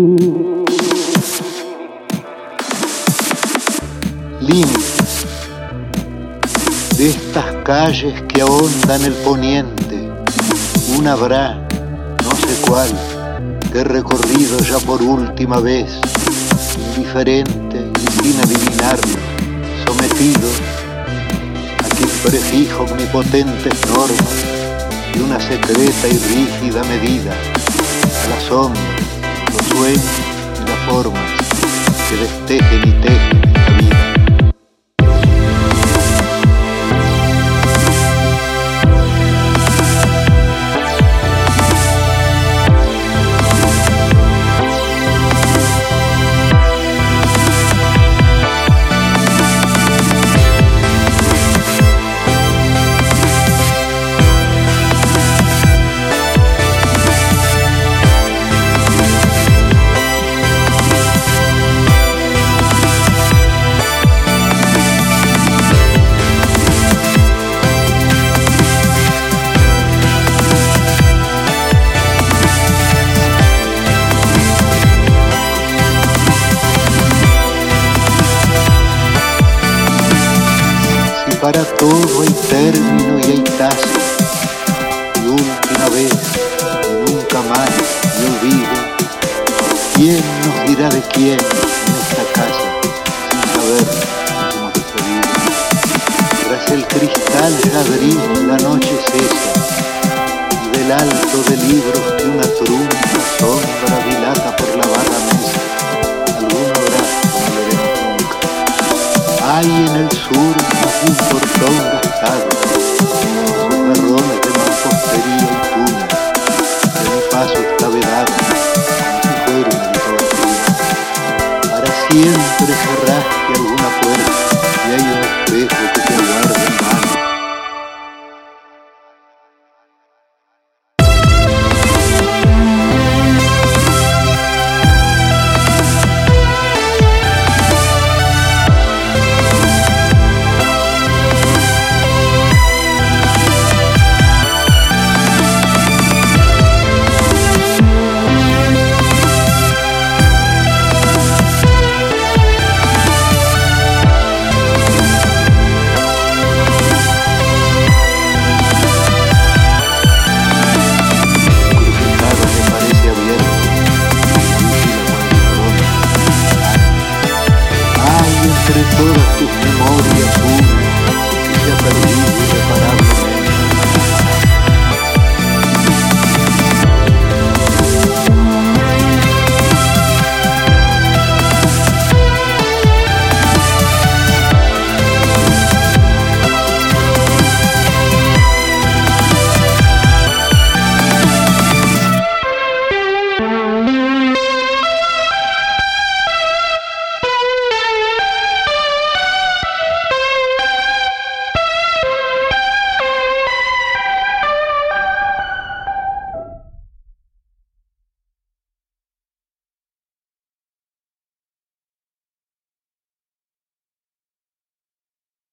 Ooh. De estas calles que ahondan el poniente, una habrá, no sé cuál, que he recorrido ya por última vez, indiferente y sin adivinarlo, sometido a quien prefijo omnipotentes normas y una secreta y rígida medida, a la sombra, los sueños y las formas que destejen y tejen para todo hay término y hay tazo. Y última vez, y nunca más, y olvido. ¿Quién nos dirá de quién en esta casa, sin saber cómo despedido? Tras el cristal ladrillo la noche cesa, y del alto de libros en el sur un portón gastado, sus berrones de mampostería y túnel, de mi paso está vedado, como si fuera una litografía. Para siempre